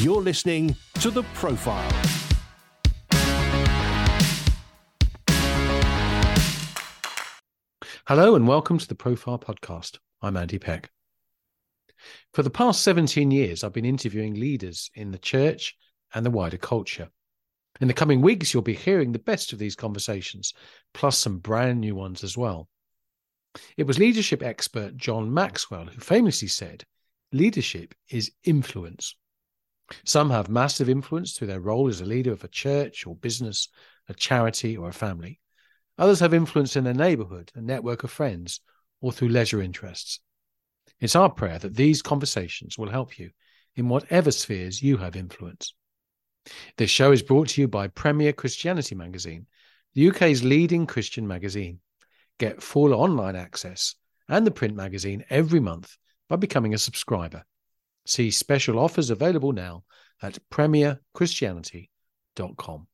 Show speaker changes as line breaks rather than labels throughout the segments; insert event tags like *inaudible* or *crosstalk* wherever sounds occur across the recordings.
You're listening to The Profile.
Hello and welcome to the Profile Podcast. I'm Andy Peck. For the past 17 years, I've been interviewing leaders in the church and the wider culture. In the coming weeks, you'll be hearing the best of these conversations, plus some brand new ones as well. It was leadership expert John Maxwell who famously said, Leadership is influence. Some have massive influence through their role as a leader of a church or business, a charity, or a family. Others have influence in their neighborhood, a network of friends, or through leisure interests. It's our prayer that these conversations will help you in whatever spheres you have influence. This show is brought to you by Premier Christianity Magazine, the UK's leading Christian magazine. Get full online access and the print magazine every month by becoming a subscriber. See special offers available now at premierchristianity.com.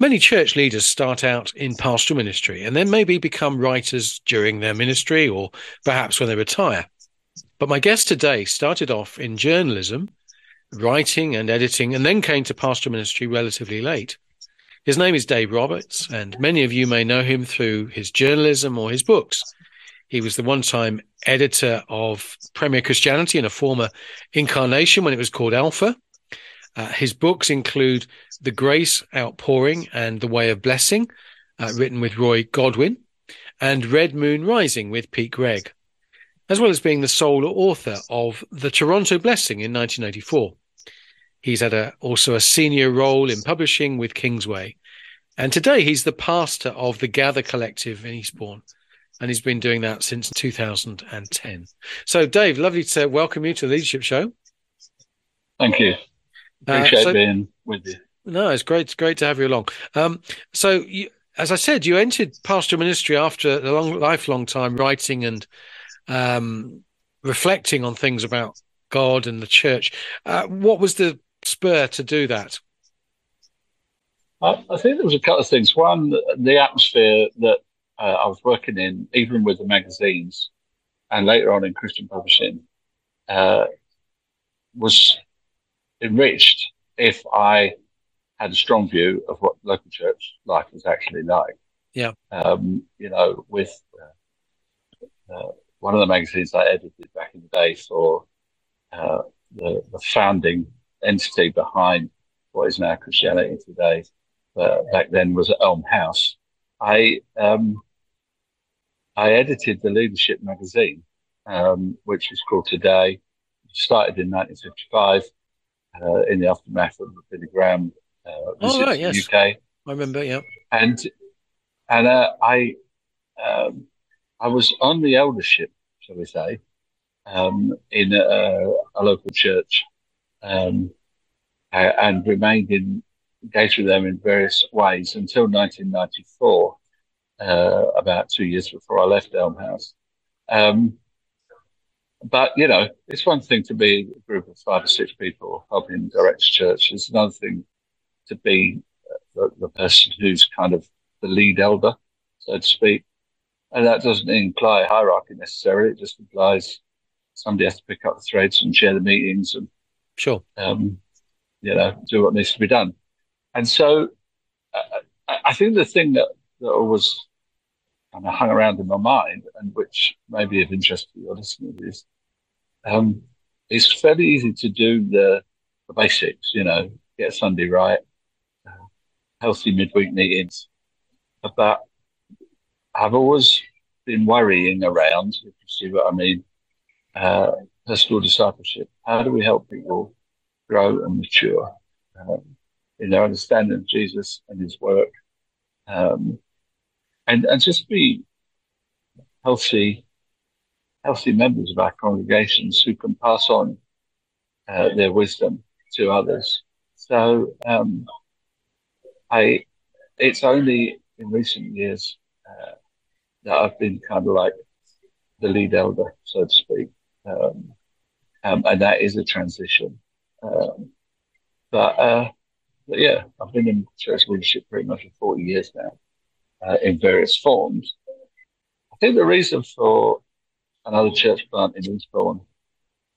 Many church leaders start out in pastoral ministry and then maybe become writers during their ministry or perhaps when they retire. But my guest today started off in journalism, writing and editing, and then came to pastoral ministry relatively late. His name is Dave Roberts, and many of you may know him through his journalism or his books. He was the one time editor of Premier Christianity in a former incarnation when it was called Alpha. Uh, his books include The Grace Outpouring and The Way of Blessing, uh, written with Roy Godwin, and Red Moon Rising with Pete Greig, as well as being the sole author of The Toronto Blessing in 1984. He's had a, also a senior role in publishing with Kingsway. And today he's the pastor of the Gather Collective in Eastbourne. And he's been doing that since 2010. So, Dave, lovely to welcome you to the Leadership Show.
Thank you. Appreciate uh, so, being with you.
No, it's great. It's great to have you along. Um, so, you, as I said, you entered pastoral ministry after a long, lifelong time writing and um, reflecting on things about God and the church. Uh, what was the spur to do that?
I, I, think there was a couple of things. One, the atmosphere that uh, I was working in, even with the magazines, and later on in Christian publishing, uh, was enriched if I had a strong view of what local church life was actually like.
Yeah.
Um, you know, with uh, uh, one of the magazines I edited back in the day for uh, the, the, founding entity behind what is now Christianity Today, uh, back then was Elm House. I um, I edited the leadership magazine, um, which is called Today. Started in 1955 uh, in the aftermath of the Billy Graham uh, oh, right, yes. UK. I
remember, yeah.
And and uh, I um, I was on the eldership, shall we say, um, in a, a, local church, um, and remained in engaged with them in various ways until 1994, uh, about two years before I left Elm House. Um, but you know, it's one thing to be a group of five or six people helping direct a church. It's another thing to be the, the, person who's kind of the lead elder, so to speak. And that doesn't imply hierarchy necessarily. It just implies somebody has to pick up the threads and share the meetings and
sure,
um, you know, do what needs to be done. And so, uh, I think the thing that that always kind of hung around in my mind, and which may be of interest to your listeners, is um, it's fairly easy to do the, the basics, you know, get Sunday right, uh, healthy midweek meetings. But I've always been worrying around, if you see what I mean, uh, pastoral discipleship. How do we help people grow and mature um, in their understanding of Jesus and his work? Um, and, and just be healthy healthy members of our congregations who can pass on uh, their wisdom to others. So um, I, it's only in recent years uh, that I've been kind of like the lead elder, so to speak, um, um, and that is a transition. Um, but, uh, but, yeah, I've been in church leadership pretty much for 40 years now uh, in various forms. I think the reason for another church plant in Eastbourne.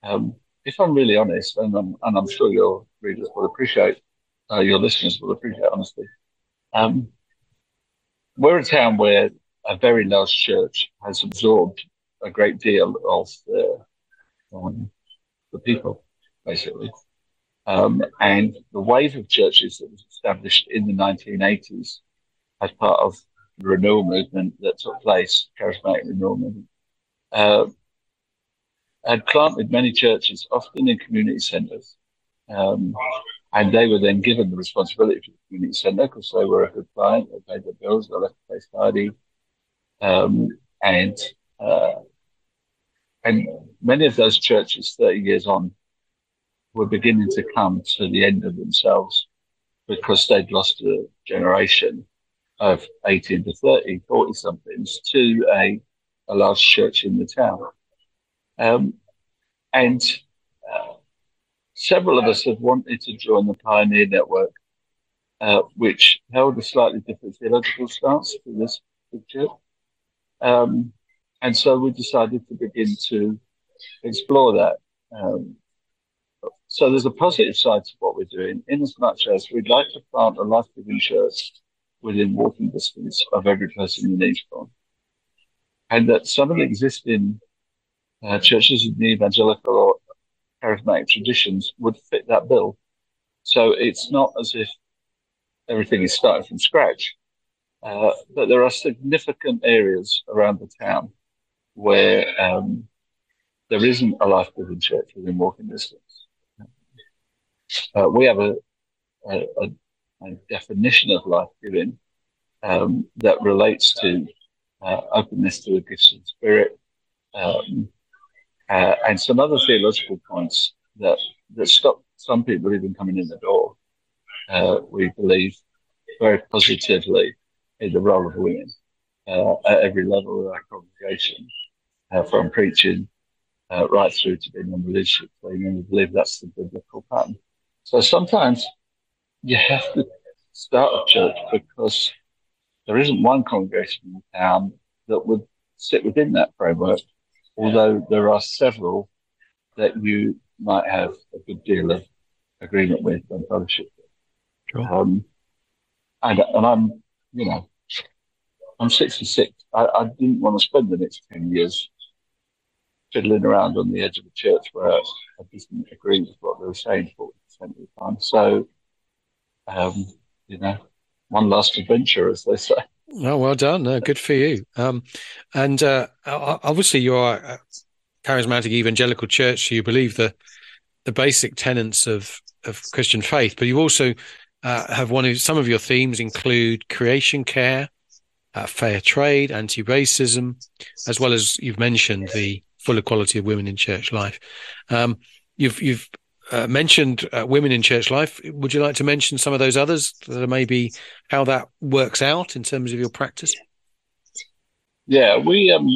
Um, if I'm really honest, and I'm, and I'm sure you'll readers will appreciate, uh, your listeners will appreciate honestly, Um, we're a town where a very large church has absorbed a great deal of the, um, the people, basically. Um, and the wave of churches that was established in the 1980s as part of the renewal movement that took place, charismatic renewal movement, uh, had planted many churches, often in community centres. Um, and they were then given the responsibility for the community centre because they were a good client, they paid their bills, they left the place tidy. Um, and uh, and many of those churches, 30 years on, were beginning to come to the end of themselves because they'd lost a generation of 18 to 30, 40 somethings to a, a large church in the town. Um, and uh, several of us have wanted to join the Pioneer Network, uh, which held a slightly different theological stance to this church. Um, and so we decided to begin to explore that. Um, so there's a positive side to what we're doing, in as much as we'd like to plant a life-giving church within walking distance of every person in Eastbourne. And that some of the existing uh, churches in the evangelical or charismatic traditions would fit that bill. So it's not as if everything is starting from scratch, uh, but there are significant areas around the town where um, there isn't a life giving church within walking distance. Uh, we have a, a, a, definition of life giving um, that relates to uh, openness to the gifts of the Spirit, um, uh, and some other theological points that that stop some people even coming in the door. Uh, we believe very positively in the role of women uh, at every level of our congregation, uh, from preaching uh, right through to being on leadership team, and we believe that's the biblical pattern. So sometimes you have to start a church because there isn't one congregation in the town that would sit within that framework although there are several that you might have a good deal of agreement with and fellowship with. Sure. Um, and, and I'm, you know, I'm 66. I, I, didn't want to spend the next 10 years fiddling around on the edge of a church where I, didn't agree with what they were saying 40% of the time. So, um, you know, one last adventure, as they say.
Oh, well done. No, good for you. Um, and uh, obviously, you're a charismatic evangelical church. So you believe the the basic tenets of of Christian faith, but you also uh, have one of some of your themes include creation care, uh, fair trade, anti racism, as well as you've mentioned the full equality of women in church life. Um, you've you've uh, mentioned uh, women in church life. Would you like to mention some of those others that are maybe how that works out in terms of your practice?
Yeah, we. Um,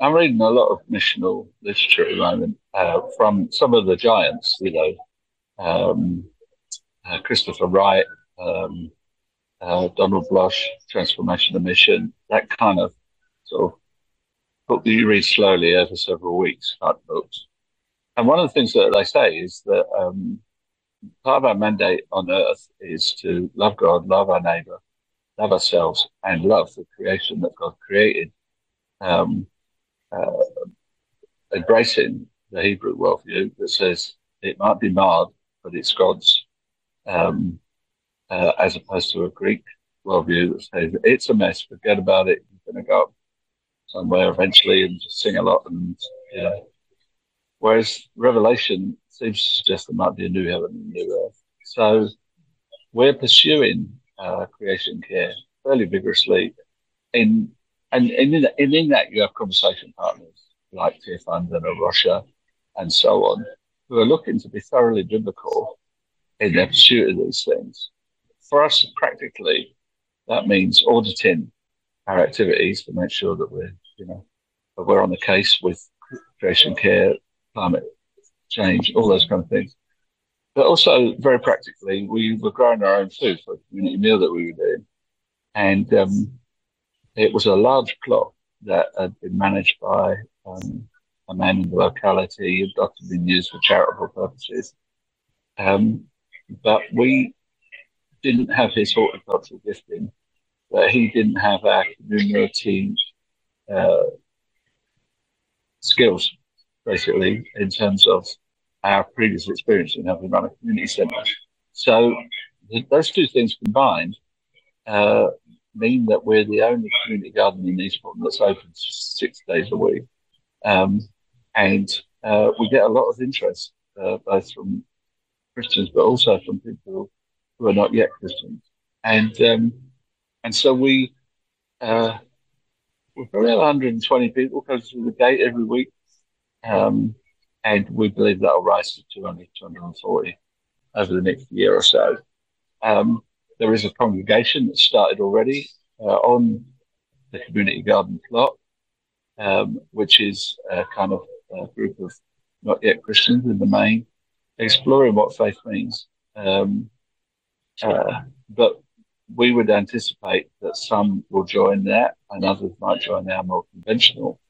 I'm reading a lot of missional literature at the moment uh, from some of the giants. You know, um, uh, Christopher Wright, um, uh, Donald Blosh, Transformation of Mission. That kind of sort of book that you read slowly over several weeks type books. And one of the things that they say is that um, part of our mandate on earth is to love God, love our neighbor, love ourselves, and love the creation that God created. Um, uh, embracing the Hebrew worldview that says it might be marred, but it's God's, um, uh, as opposed to a Greek worldview that says it's a mess, forget about it, you're going to go somewhere eventually and just sing a lot and, you know, Whereas Revelation seems to suggest there might be a new heaven and a new earth. So we're pursuing uh, creation care fairly vigorously. In and, and, in, and in that you have conversation partners like Tearfund and A Rocha and so on, who are looking to be thoroughly biblical in their pursuit of these things. For us, practically, that means auditing our activities to make sure that we're, you know, that we're on the case with creation care, climate change, all those kind of things. But also, very practically, we were growing our own food for a community meal that we were doing. And um, it was a large plot that had been managed by um, a man in the locality, adopted been used for charitable purposes. Um, but we didn't have his horticultural gifting, but he didn't have our community uh, skills, basically, in terms of our previous experience in having run a community centre. So th- those two things combined uh, mean that we're the only community garden in Eastbourne that's open six days a week. Um, and uh, we get a lot of interest, uh, both from Christians, but also from people who are not yet Christians. And um, and so we uh, we're probably 120 people come through the gate every week, um, and we believe that will rise to 200, 240 over the next year or so. Um, there is a congregation that started already uh, on the community garden plot, um, which is a kind of a group of not yet Christians in the main, exploring what faith means. Um, uh, but we would anticipate that some will join that and others might join our more conventional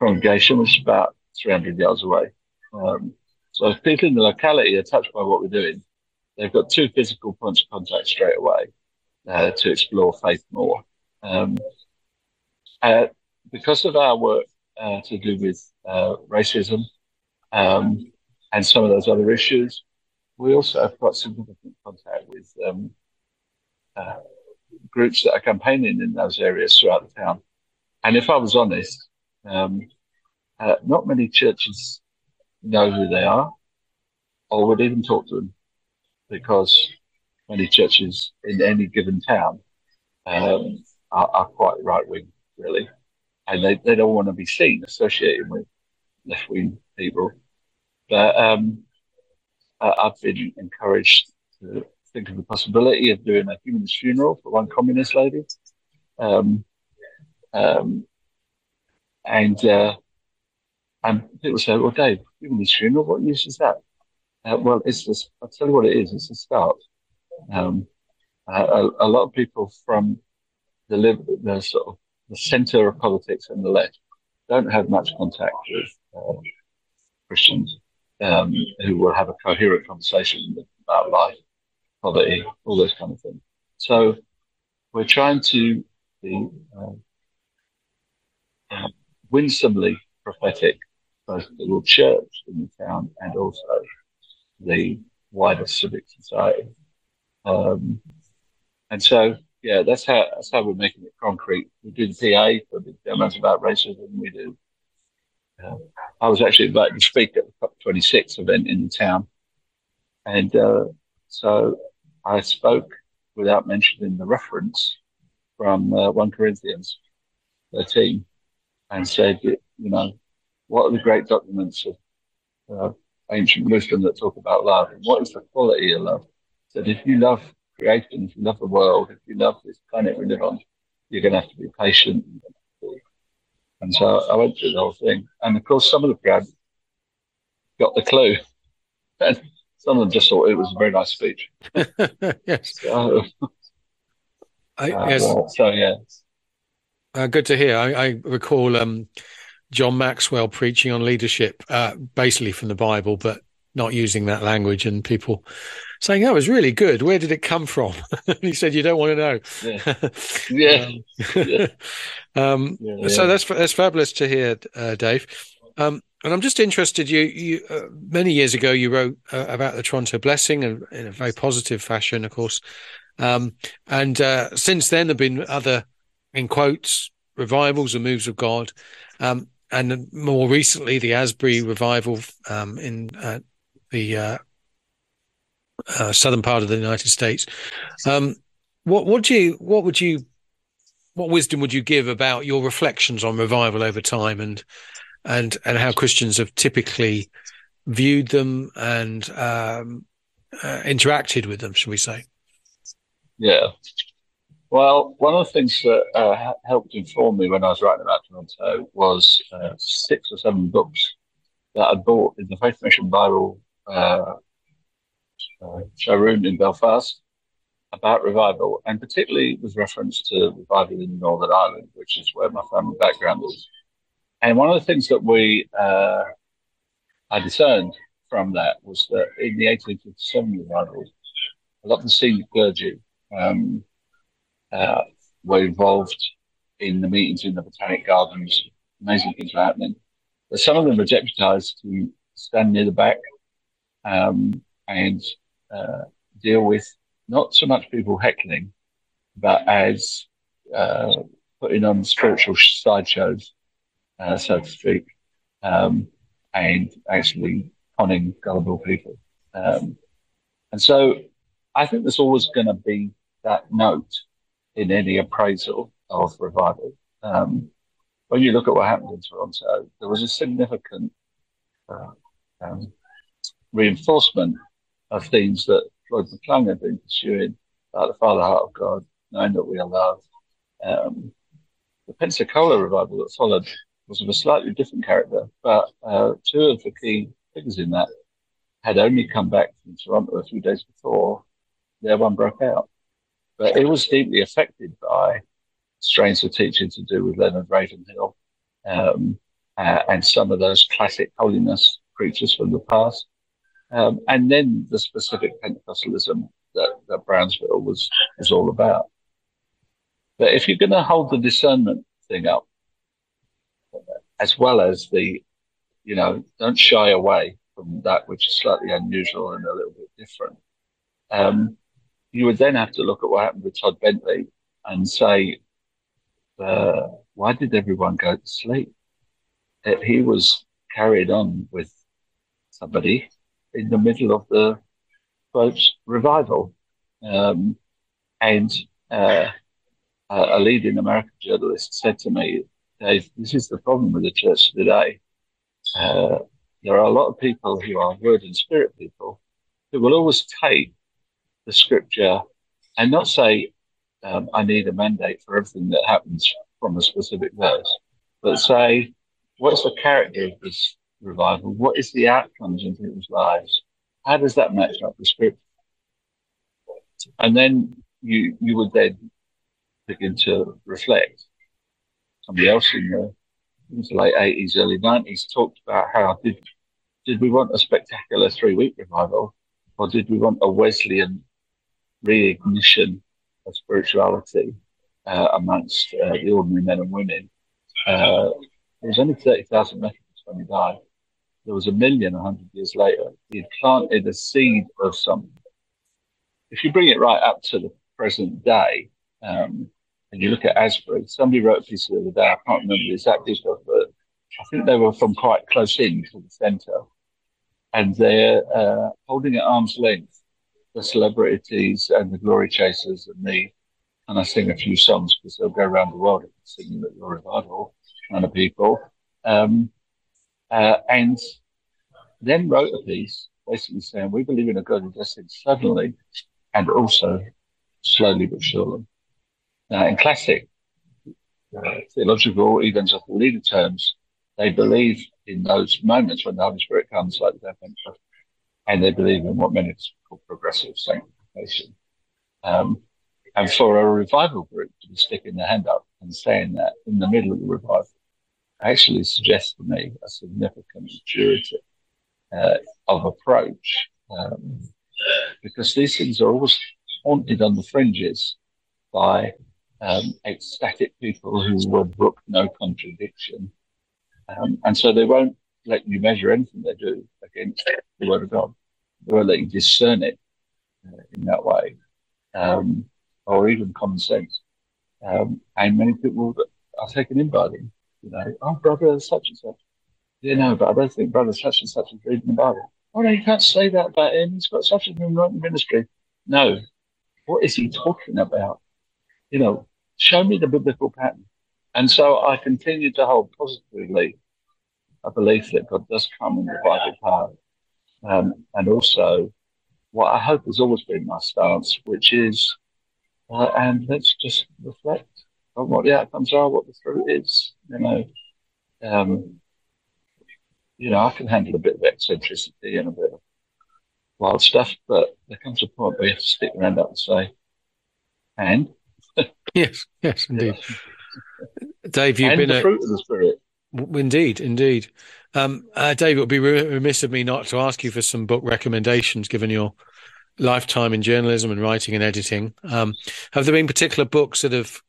congregation, which is about 300 yards away. Um, so people in the locality are touched by what we're doing, they've got two physical points of contact straight away uh, to explore faith more. Um, uh, because of our work uh, to do with uh, racism um, and some of those other issues, we also have got significant contact with um, uh, groups that are campaigning in those areas throughout the town. And if I was honest, um, uh, not many churches know who they are or would even talk to them because many churches in any given town um, are, are, quite right wing, really. And they, they don't want to be seen associating with left wing people. But um, I've been encouraged to think of the possibility of doing a humanist funeral for one communist lady. Um, um, and uh, and people say, "Well, Dave, humanist funeral, what use is that?" Uh, well, it's just, I'll tell you what it is. It's a start. Um, a, a, lot of people from the, the sort of the centre of politics and the left don't have much contact with uh, Christians um, who will have a coherent conversation about life poverty, all those kind of things. So we're trying to be uh, winsomely prophetic, both the church in the town and also the wider civic society. Um, and so, yeah, that's how that's how we're making it concrete. We do the PA for the demos about racism. We do. Uh, I was actually invited to speak at the COP26 event in the town, and uh, so I spoke without mentioning the reference from uh, 1 Corinthians 13 and said, you know, what are the great documents of uh, ancient wisdom that talk about love? And what is the quality of love? Said, if you love creation, if you love the world, if you love this planet we live on, you're going to have to be patient. And so I went through the whole thing. And of course, some of the crowd got the clue. And some of them just thought it was a very nice speech. *laughs*
yes. So, I, yes.
Uh, so yeah.
Uh, good to hear. I, I recall um, John Maxwell preaching on leadership, uh, basically from the Bible, but not using that language, and people saying that was really good. Where did it come from? *laughs* he said, "You don't want to know."
Yeah. *laughs* yeah.
um, yeah. *laughs* um, yeah. So that's that's fabulous to hear, uh, Dave. Um, and I'm just interested. You, you uh, many years ago, you wrote uh, about the Toronto Blessing in, in, a very positive fashion, of course. Um, and uh, since then, there've been other, in quotes, revivals and moves of God. Um, and more recently, the Asbury revival um, in uh, the uh, uh, southern part of the United States. Um, what would you? What would you? What wisdom would you give about your reflections on revival over time and and and how Christians have typically viewed them and um, uh, interacted with them, shall we say?
Yeah. Well, one of the things that uh, helped inform me when I was writing about Toronto was uh, six or seven books that I bought in the Faith Mission Bible uh, uh, showroom in Belfast about revival, and particularly with reference to revival in Northern Ireland, which is where my family background is. And one of the things that we uh, I discerned from that was that in the 1857 revival, a lot of the senior clergy um, uh, were involved in the meetings in the botanic gardens. Amazing things were happening. But some of them were deputized to stand near the back um, and uh, deal with not so much people heckling, but as uh, putting on spiritual sideshows, uh, so to speak, um, and actually conning gullible people. Um, and so I think there's always going to be that note in any appraisal of revival. Um, when you look at what happened in Toronto, there was a significant uh, um, reinforcement of themes that Floyd McClung had been pursuing, like the Father Heart of God, knowing that we are loved. Um, the Pensacola revival that followed was of a slightly different character, but uh, two of the key figures in that had only come back from Toronto a few days before their one broke out. But it was deeply affected by strains of teaching to do with Leonard Ravenhill um, uh, and some of those classic holiness preachers from the past. Um, and then the specific Pentecostalism that, that Brownsville was, was all about. But if you're going to hold the discernment thing up, as well as the, you know, don't shy away from that which is slightly unusual and a little bit different. Um, you would then have to look at what happened with Todd Bentley and say, uh, why did everyone go to sleep? It, he was carried on with somebody in the middle of the quote revival, um, and uh, a leading American journalist said to me, "Dave, this is the problem with the church today. Uh, there are a lot of people who are word and spirit people who will always take the scripture and not say, um, I need a mandate for everything that happens from a specific verse, but say, what's the character of this revival? What is the outcomes in people's lives? How does that match up with scripture? And then you you would then begin to reflect. Somebody else in the, in the late eighties, early nineties talked about how did did we want a spectacular three week revival, or did we want a Wesleyan reignition of spirituality uh, amongst uh, the ordinary men and women. Uh, there was only 30,000 Methodists when he died. There was a million a hundred years later. He had planted a seed of something. If you bring it right up to the present day, um, and you look at Asbury, somebody wrote a piece the other day, I can't remember the exact details, but I think they were from quite close in to the centre. And they're uh, holding at arm's length the celebrities and the glory chasers and me. And I sing a few songs because they'll go around the world singing at your revival kind of people. Um, uh, and then wrote a piece basically saying, We believe in a God who does things suddenly and also slowly but surely. Now, in classic uh, theological evangelical leader terms, they believe in those moments when the Holy Spirit comes, like the and they believe in what many call progressive sanctification. Um, and for a revival group to be sticking their hand up and saying that in the middle of the revival actually suggests to me a significant maturity uh, of approach um, because these things are always haunted on the fringes by um, ecstatic people who will brook no contradiction. Um, and so they won't let you measure anything they do against the word of God you discern it uh, in that way, um, or even common sense. Um, and many people are taken in by them. You know, oh, brother such and such. You know, but I don't think brother such and such is reading the Bible. Oh, no, you can't say that about him. He's got such a right ministry. No. What is he talking about? You know, show me the biblical pattern. And so I continue to hold positively a belief that God does come in the Bible power um, and also, what I hope has always been my stance, which is, uh, and let's just reflect on what the outcomes are, what the fruit is. You know, um, you know, I can handle a bit of eccentricity and a bit of wild stuff, but there comes a point where you have to stick around up and say, and
yes, yes, indeed. *laughs* Dave, you've
and
been
the
a
fruit of the spirit.
Indeed, indeed. Um, uh, Dave, it would be remiss of me not to ask you for some book recommendations, given your lifetime in journalism and writing and editing. Um, have there been particular books that have,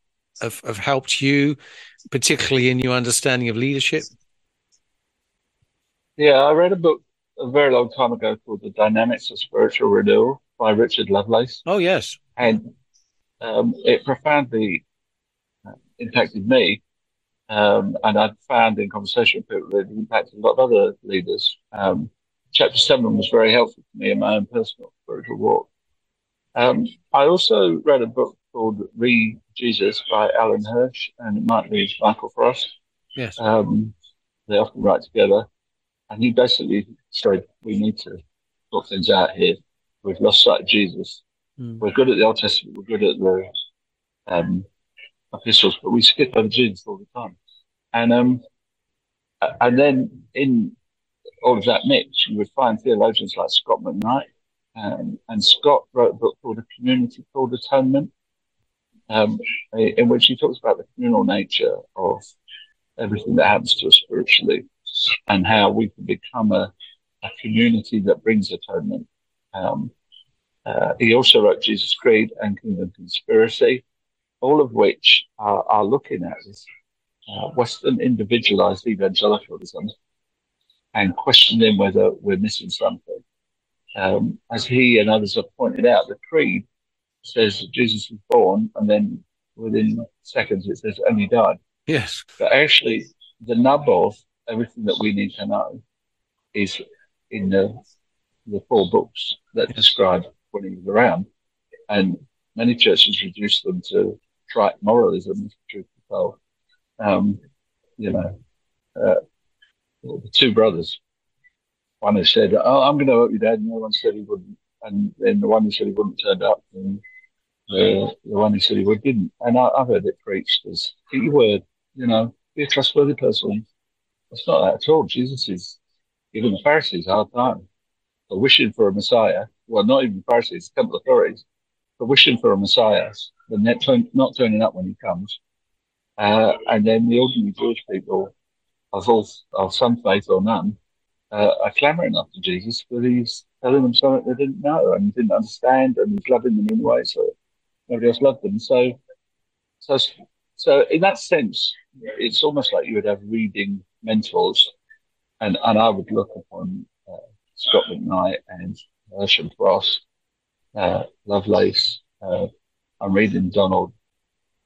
have, have helped you, particularly in your understanding of leadership?
Yeah, I read a book a very long time ago called The Dynamics of Spiritual Renewal by Richard Lovelace.
Oh, yes.
And um, it profoundly uh, impacted me. Um, and I've found in conversation with people that it impacted a lot of other leaders. Um, chapter seven was very helpful for me in my own personal spiritual walk. Um, I also read a book called Re Jesus by Alan Hirsch, and it might be Michael Frost.
Yes.
Um, they often write together. And he basically said, we need to sort things out here. We've lost sight of Jesus. Mm. We're good at the Old Testament, we're good at the um, epistles, but we skip over Jesus all the time. And um, and then in all of that mix, you would find theologians like Scot McKnight. Um, and Scot wrote a book called A Community Called Atonement, um, in which he talks about the communal nature of everything that happens to us spiritually and how we can become a, a community that brings atonement. Um, uh, he also wrote Jesus Creed and Kingdom Conspiracy, all of which are, are looking at this uh, Western individualized evangelicalism and questioning whether we're missing something. Um, as he and others have pointed out, the creed says that Jesus was born, and then within seconds it says, and he died.
Yes.
But actually, the nub of everything that we need to know is in the, the four books that describe when he was around. And many churches reduce them to trite moralism, truth be told. Um, you know, uh, the two brothers. One who said, "Oh, I'm going to help you, Dad," and the other one said he wouldn't. And then the one who said he wouldn't turned up, and the, the one who said he would didn't. And I, have heard it preached as keep your word, you know, be a trustworthy person. It's not that at all. Jesus is giving the Pharisees a hard time for wishing for a Messiah. Well, not even Pharisees, temple authorities, for wishing for a Messiah, but not turning up when he comes. Uh, and then the ordinary Jewish people of all of some faith or none uh, are clamoring after Jesus, but he's telling them something they didn't know and didn't understand, and he's loving them in a way so nobody else loved them. So, so, so in that sense, it's almost like you would have reading mentors, and and I would look upon uh, Scot McKnight and Hirsch and Frost, uh, Lovelace. Uh, I'm reading Donald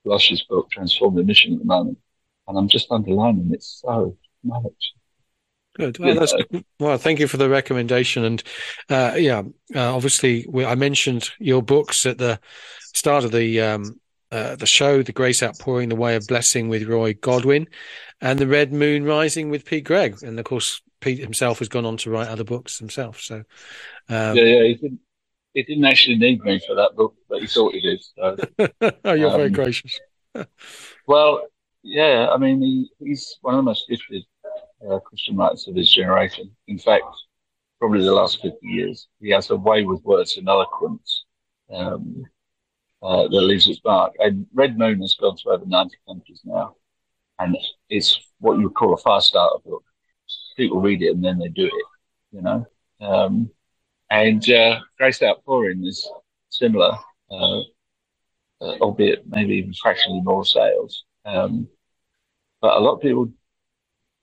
Losh's book, Transform the Mission, at the moment and I'm just underlining it so much.
Good. Well, that's, well, thank you for the recommendation. And uh, yeah, uh, obviously, we, I mentioned your books at the start of the um, uh, the show, "The Grace Outpouring," "The Way of Blessing" with Roy Godwin, and "The Red Moon Rising" with Pete Greig. And of course, Pete himself has gone on to write other books himself. So,
um, yeah, yeah, he he didn't actually need me for that book, but he thought he did. So. *laughs*
oh, you're um, very gracious. *laughs*
well, yeah, I mean, he, he's one of the most gifted uh, Christian writers of his generation. In fact, probably the last 50 years. He has a way with words and eloquence um, uh, that leaves its mark. And Red Moon has gone to over 90 countries now. And it's what you would call a fast starter book. People read it and then they do it, you know. Um, and uh, Grace Outpouring is similar, uh, uh albeit maybe even fractionally more sales. Um, but a lot of people,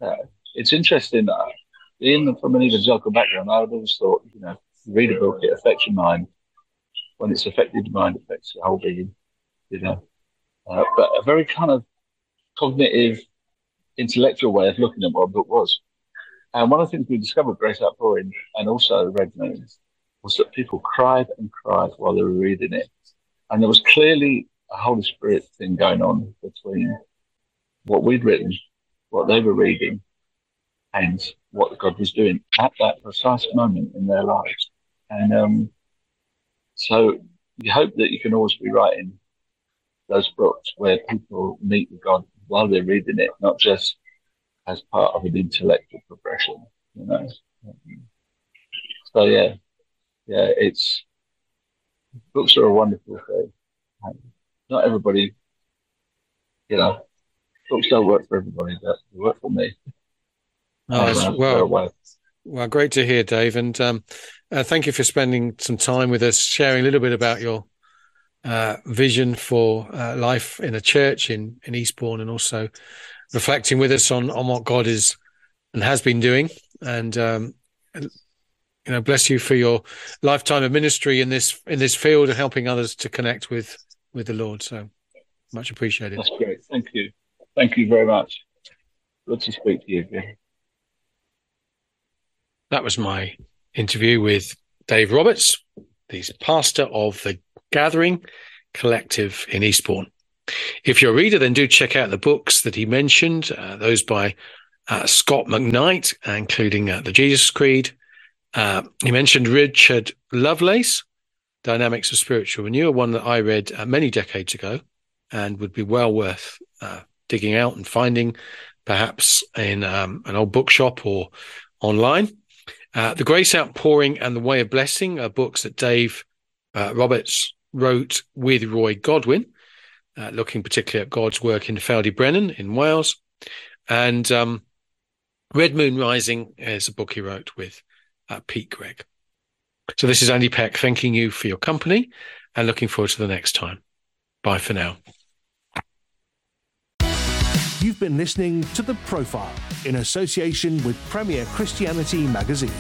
uh, it's interesting that being from an evangelical background, I would always thought, you know, you read a book, it affects your mind. When it's affected your mind, it affects your whole being, you know. Uh, but a very kind of cognitive, intellectual way of looking at what a book was. And one of the things we discovered, Grace Outpouring, and also Red Moon, was that people cried and cried while they were reading it. And there was clearly a Holy Spirit thing going on between what we'd written, what they were reading, and what God was doing at that precise moment in their lives. And um, so you hope that you can always be writing those books where people meet with God while they're reading it, not just as part of an intellectual progression, you know. So yeah, yeah, it's books are a wonderful thing. Not everybody, you know, books don't work for everybody, but they work for me.
Oh, well, well, great to hear, Dave, and um, uh, thank you for spending some time with us, sharing a little bit about your uh, vision for uh, life in a church in in Eastbourne, and also reflecting with us on on what God is and has been doing. And um, you know, bless you for your lifetime of ministry in this in this field and helping others to connect with with the Lord. So much appreciated.
That's great. Thank you. Thank you very much. Good to speak to you again.
That was my interview with Dave Roberts, the pastor of the Gathering Collective in Eastbourne. If you're a reader, then do check out the books that he mentioned, uh, those by uh, Scot McKnight, including uh, the Jesus Creed. Uh, he mentioned Richard Lovelace, Dynamics of Spiritual Renewal, one that I read uh, many decades ago and would be well worth uh, digging out and finding, perhaps in um, an old bookshop or online. the Grace Outpouring and The Way of Blessing are books that Dave Roberts wrote with Roy Godwin, uh, looking particularly at God's work in Ffald-y-Brenin in Wales. And um, Red Moon Rising is a book he wrote with uh, Pete Greig. So this is Andy Peck thanking you for your company and looking forward to the next time. Bye for now.
You've been listening to The Profile in association with Premier Christianity Magazine.